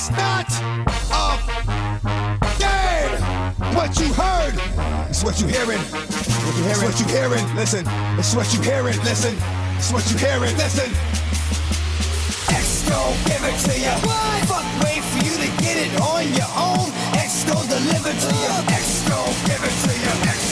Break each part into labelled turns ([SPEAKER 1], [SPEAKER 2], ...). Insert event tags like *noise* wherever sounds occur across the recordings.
[SPEAKER 1] It's not, uh,
[SPEAKER 2] game. What you heard is what you hearing. What you hearing is what you hearing, listen. It's what you hearing, listen. X gon' give it to you. What? Fuck, wait for you to get it on your own. X gon' deliver to you.
[SPEAKER 3] X gon' give it to you. X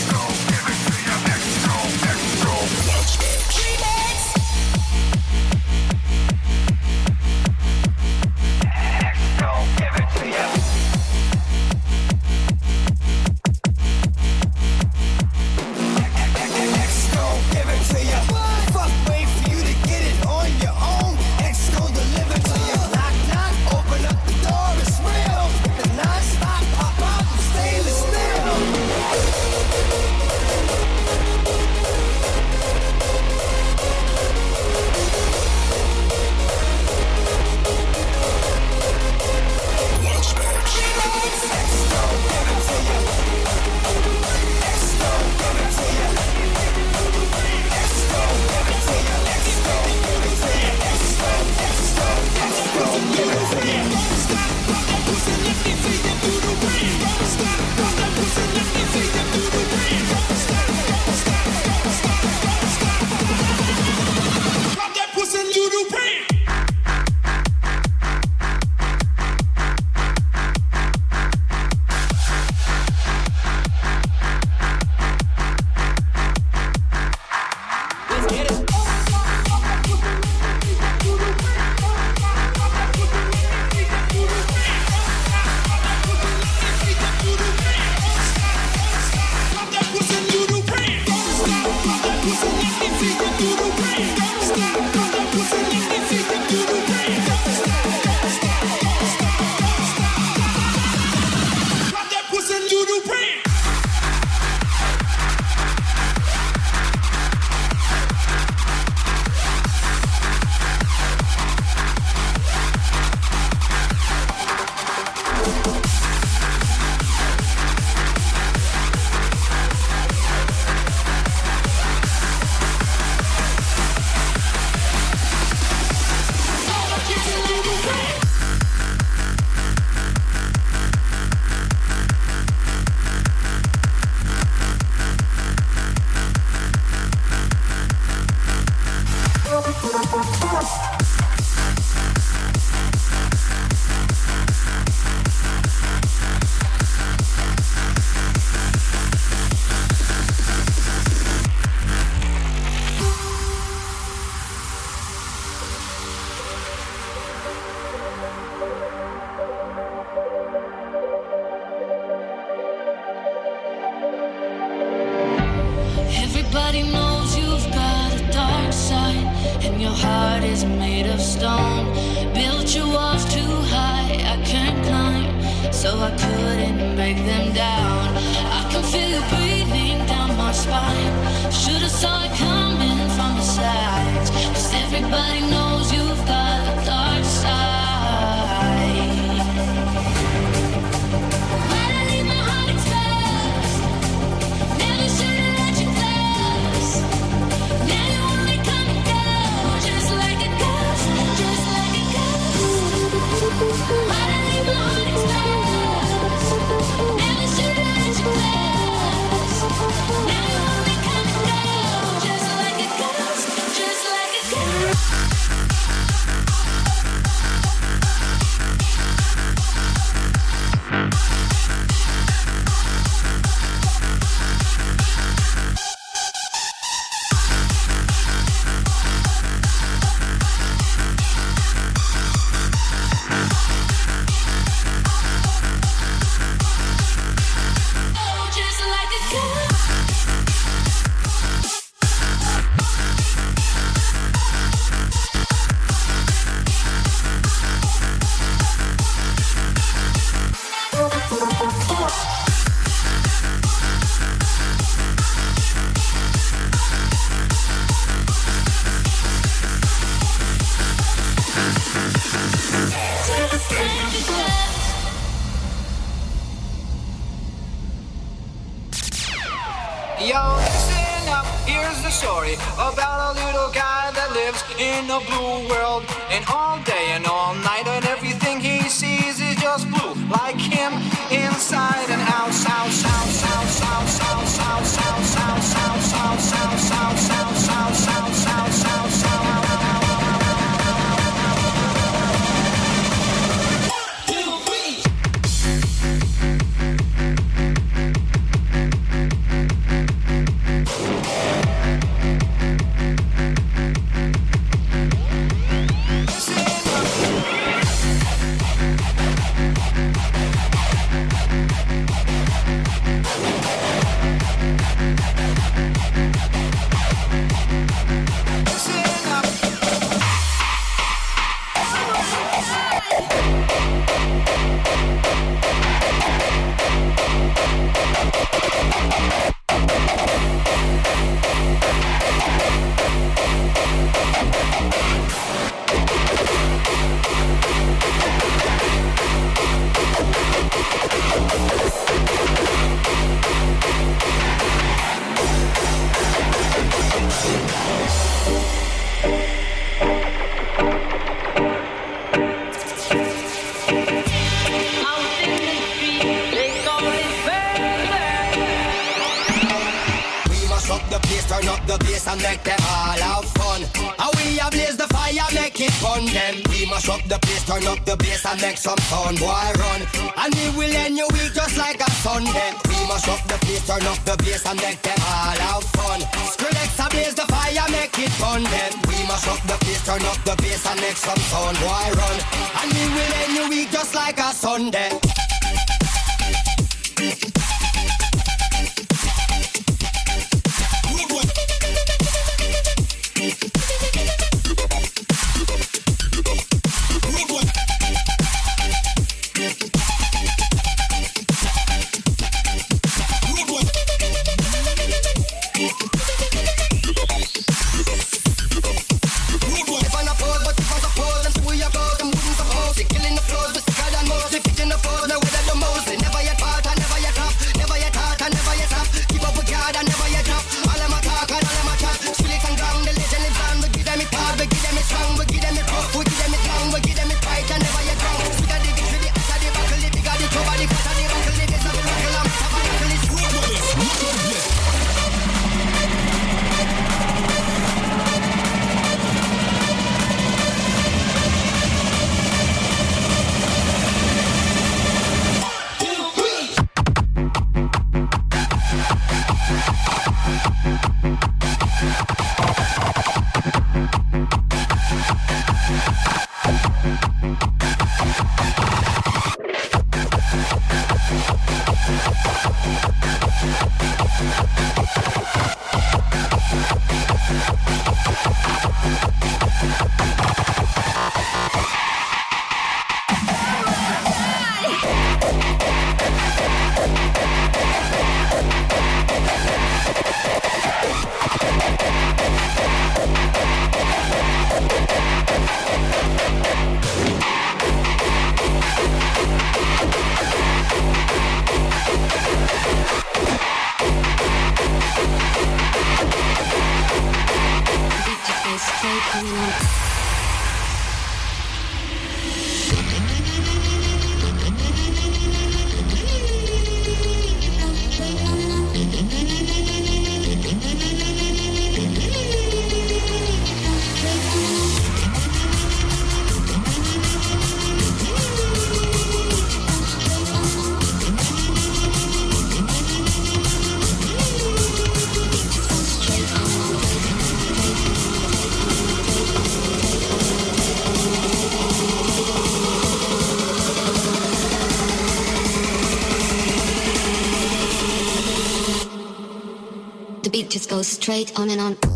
[SPEAKER 4] straight on and on.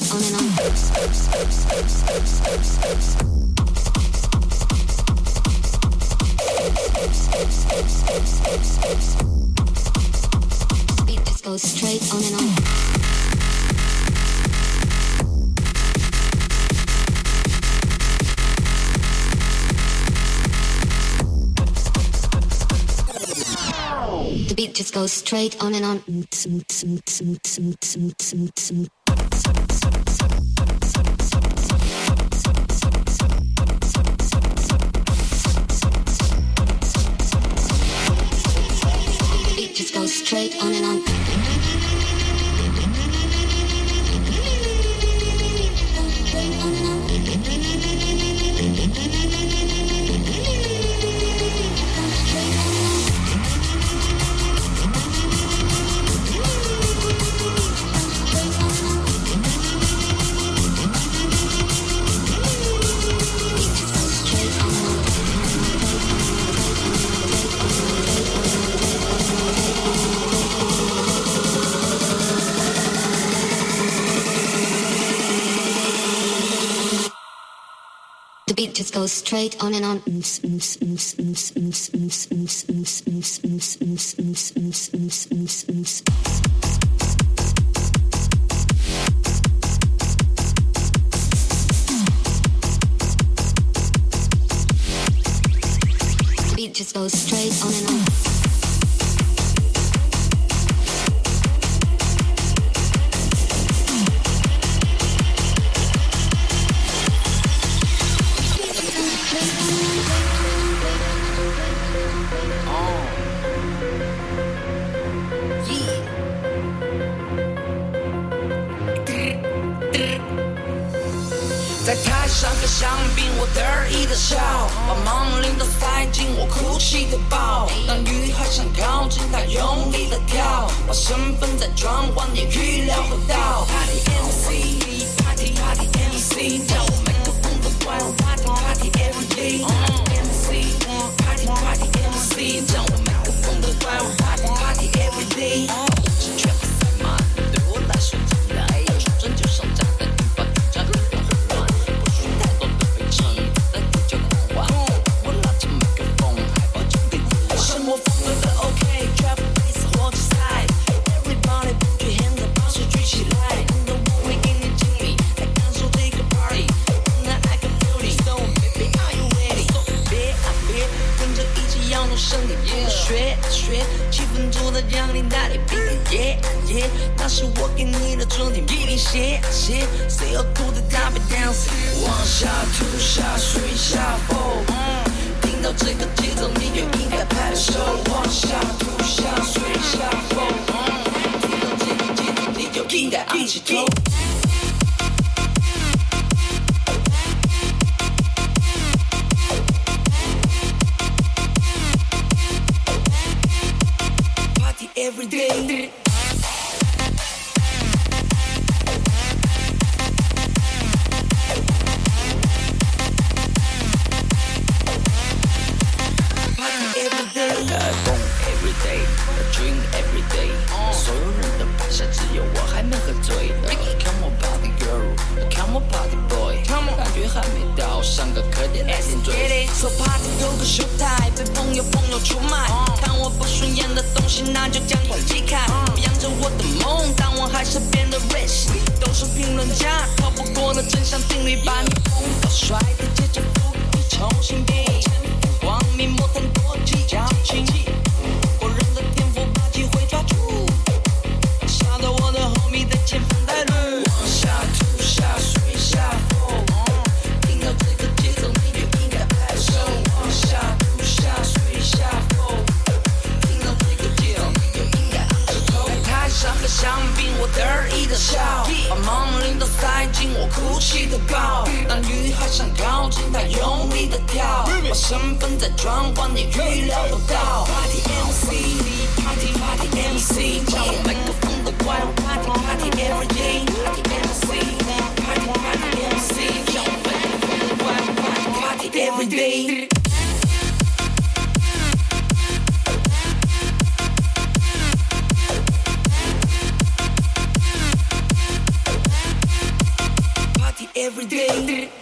[SPEAKER 4] goes straight on and on. Goes straight on and on. Beat just goes straight on and on. 那是我给你的终点 give，say a a good darlingdon't say 往下走下睡下 oh 听到这个节奏你就应该拍手往下走下睡下走听到这个节奏你就应该一起当你预料不到。Party MC，Party Party MC，叫我麦克风的怪物，Party Party Everyday，Party MC，Party Party MC，叫我麦克风的怪物，Party Everyday。Every day.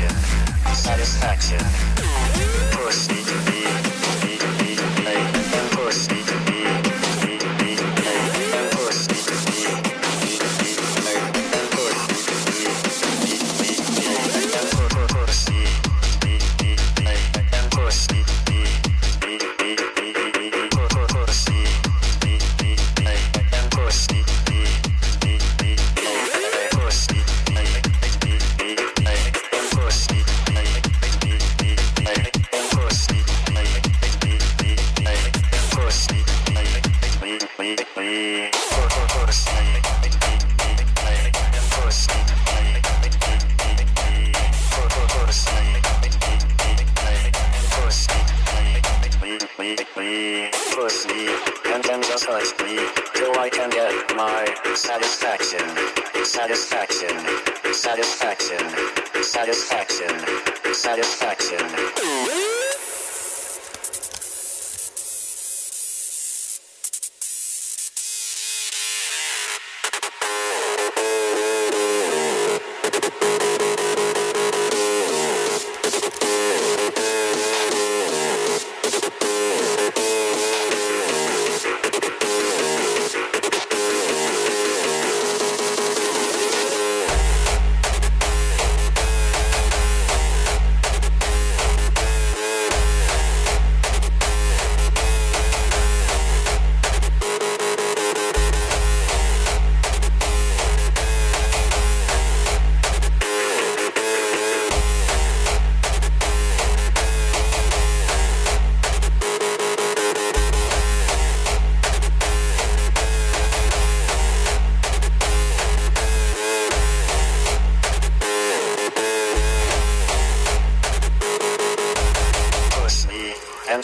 [SPEAKER 5] Satisfaction. Satisfaction. To be.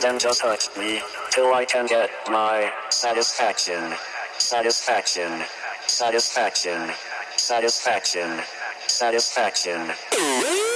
[SPEAKER 5] can just touch me till I can get my satisfaction. Satisfaction. Satisfaction. Satisfaction. Satisfaction.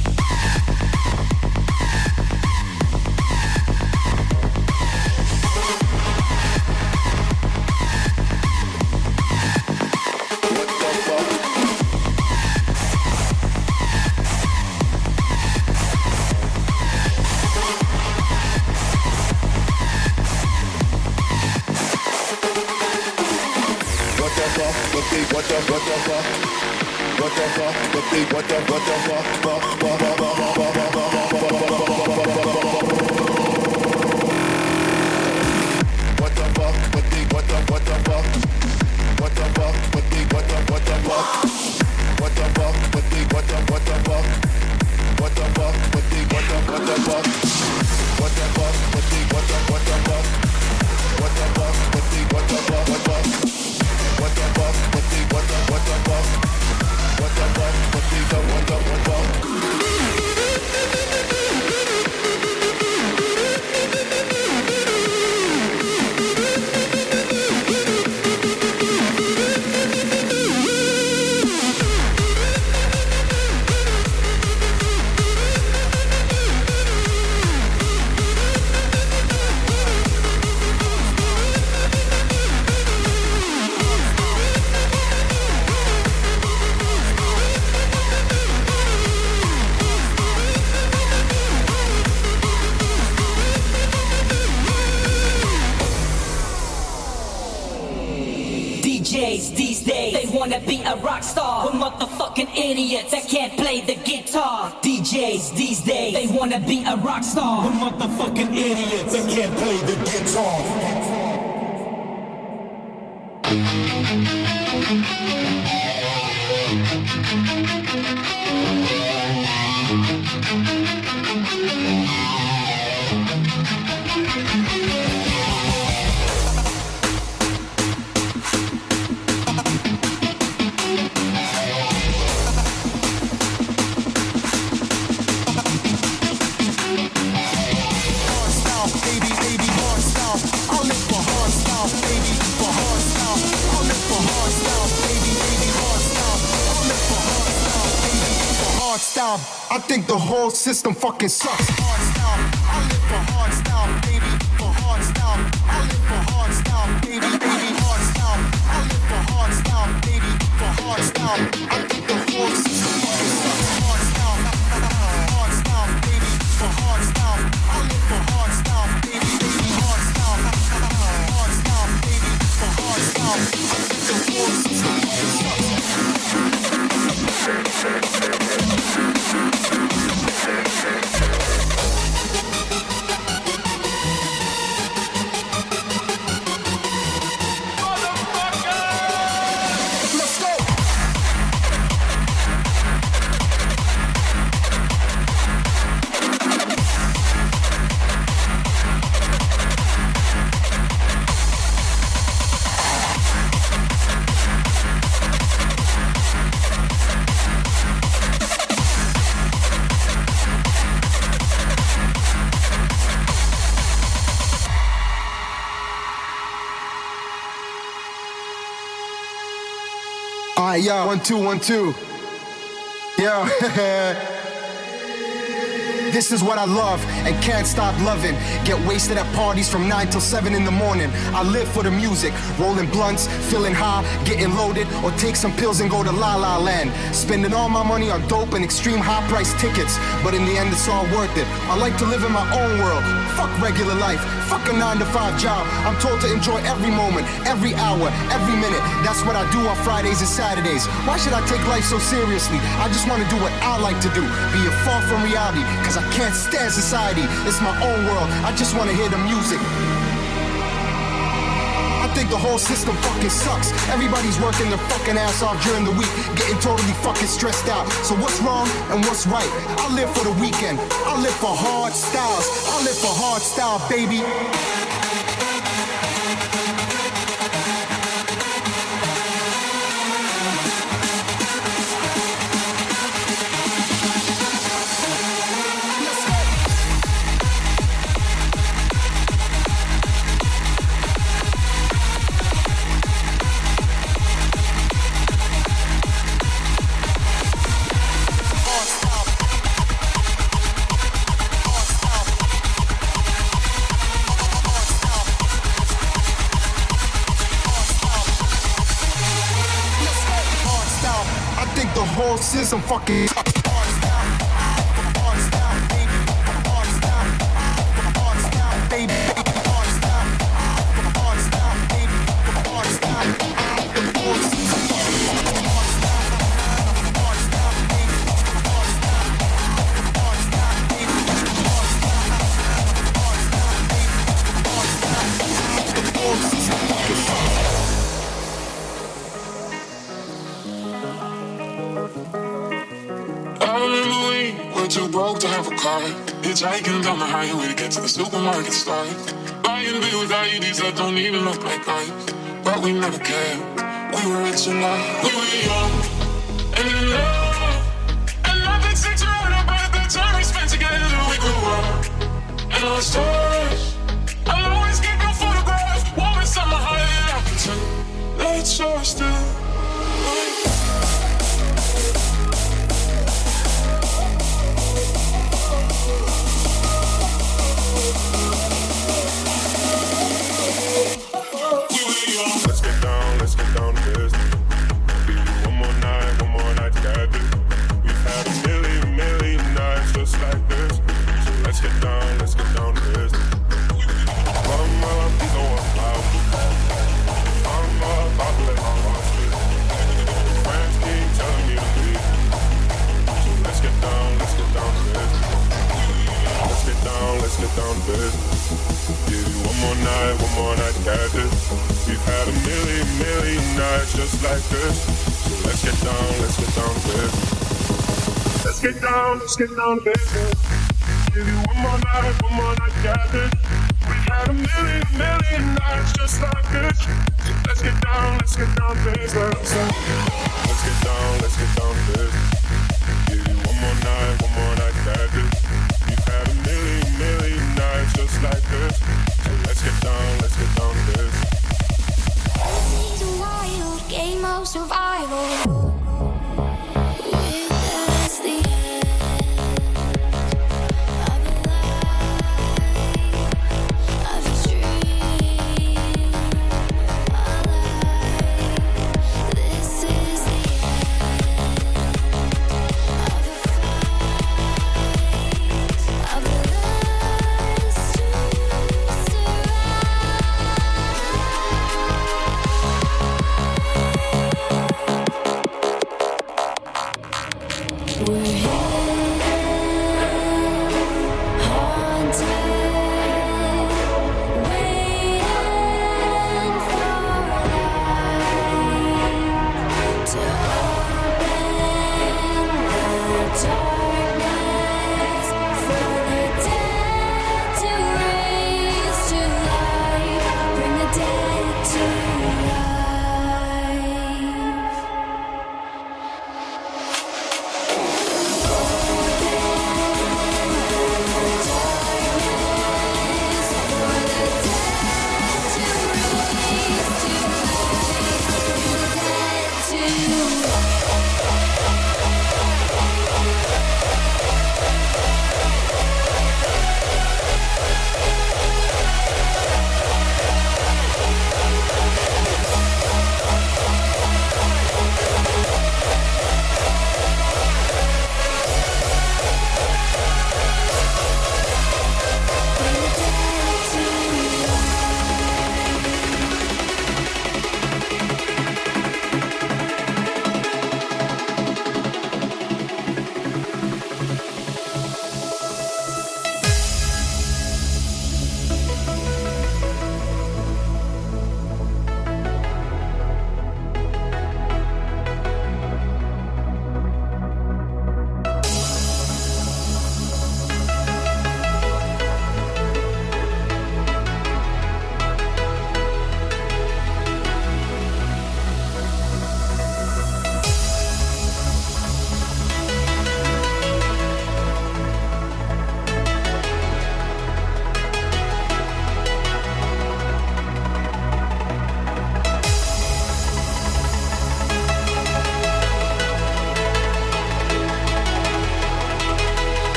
[SPEAKER 6] DJs these days, they wanna be a rock star. We're motherfucking idiots that can't play the guitar. DJs these days, they wanna be a rock star. We're motherfucking idiots that can't play the guitar.
[SPEAKER 7] I think the whole system fucking sucks. Yo, one, two, one, two. Yo, *laughs* This is what I love and can't stop loving. Get wasted at parties from 9 till 7 in the morning. I live for the music, rolling blunts, feeling high, getting loaded, or take some pills and go to La La Land. Spending all my money on dope and extreme high price tickets, but in the end it's all worth it. I like to live in my own world. Fuck regular life, fuck a 9 to 5 job. I'm told to enjoy every moment, every hour, every minute. That's what I do on Fridays and Saturdays. Why should I take life so seriously? I just want to do what I like to do, be far from reality, cause I can't stand society. It's my own world. I just wanna hear the music. I think the whole system fucking sucks. Everybody's working their fucking ass off during the week, getting totally fucking stressed out. So what's wrong and what's right? I live for the weekend. I live for hard styles. I live for hard style, baby. Fucking.
[SPEAKER 8] Get to the supermarket store. Buying bills, IEDs that don't even look like ice. But we never cared. We were rich enough. We were young and in love. And nothing sits around about the time we spent together. We grew up and lost touch.
[SPEAKER 9] down, let's get down to business.
[SPEAKER 8] Give you one more night, one more night, got this. We've had a million, million nights.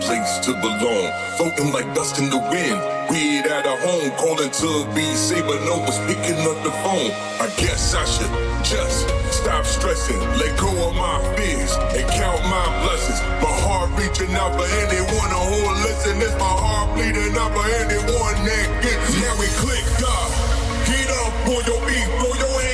[SPEAKER 1] place to belong. Floating like dust in the wind. Weird at our home, calling to be saved, but no one's picking up the phone. I guess I should just stop stressing, let go of my fears, and count my blessings. My heart reaching out for anyone who will listen. It's my heart bleeding out for anyone that gets. Now we click up. Get up on your feet, throw your hands.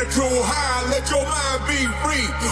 [SPEAKER 1] radical high, let your mind be free.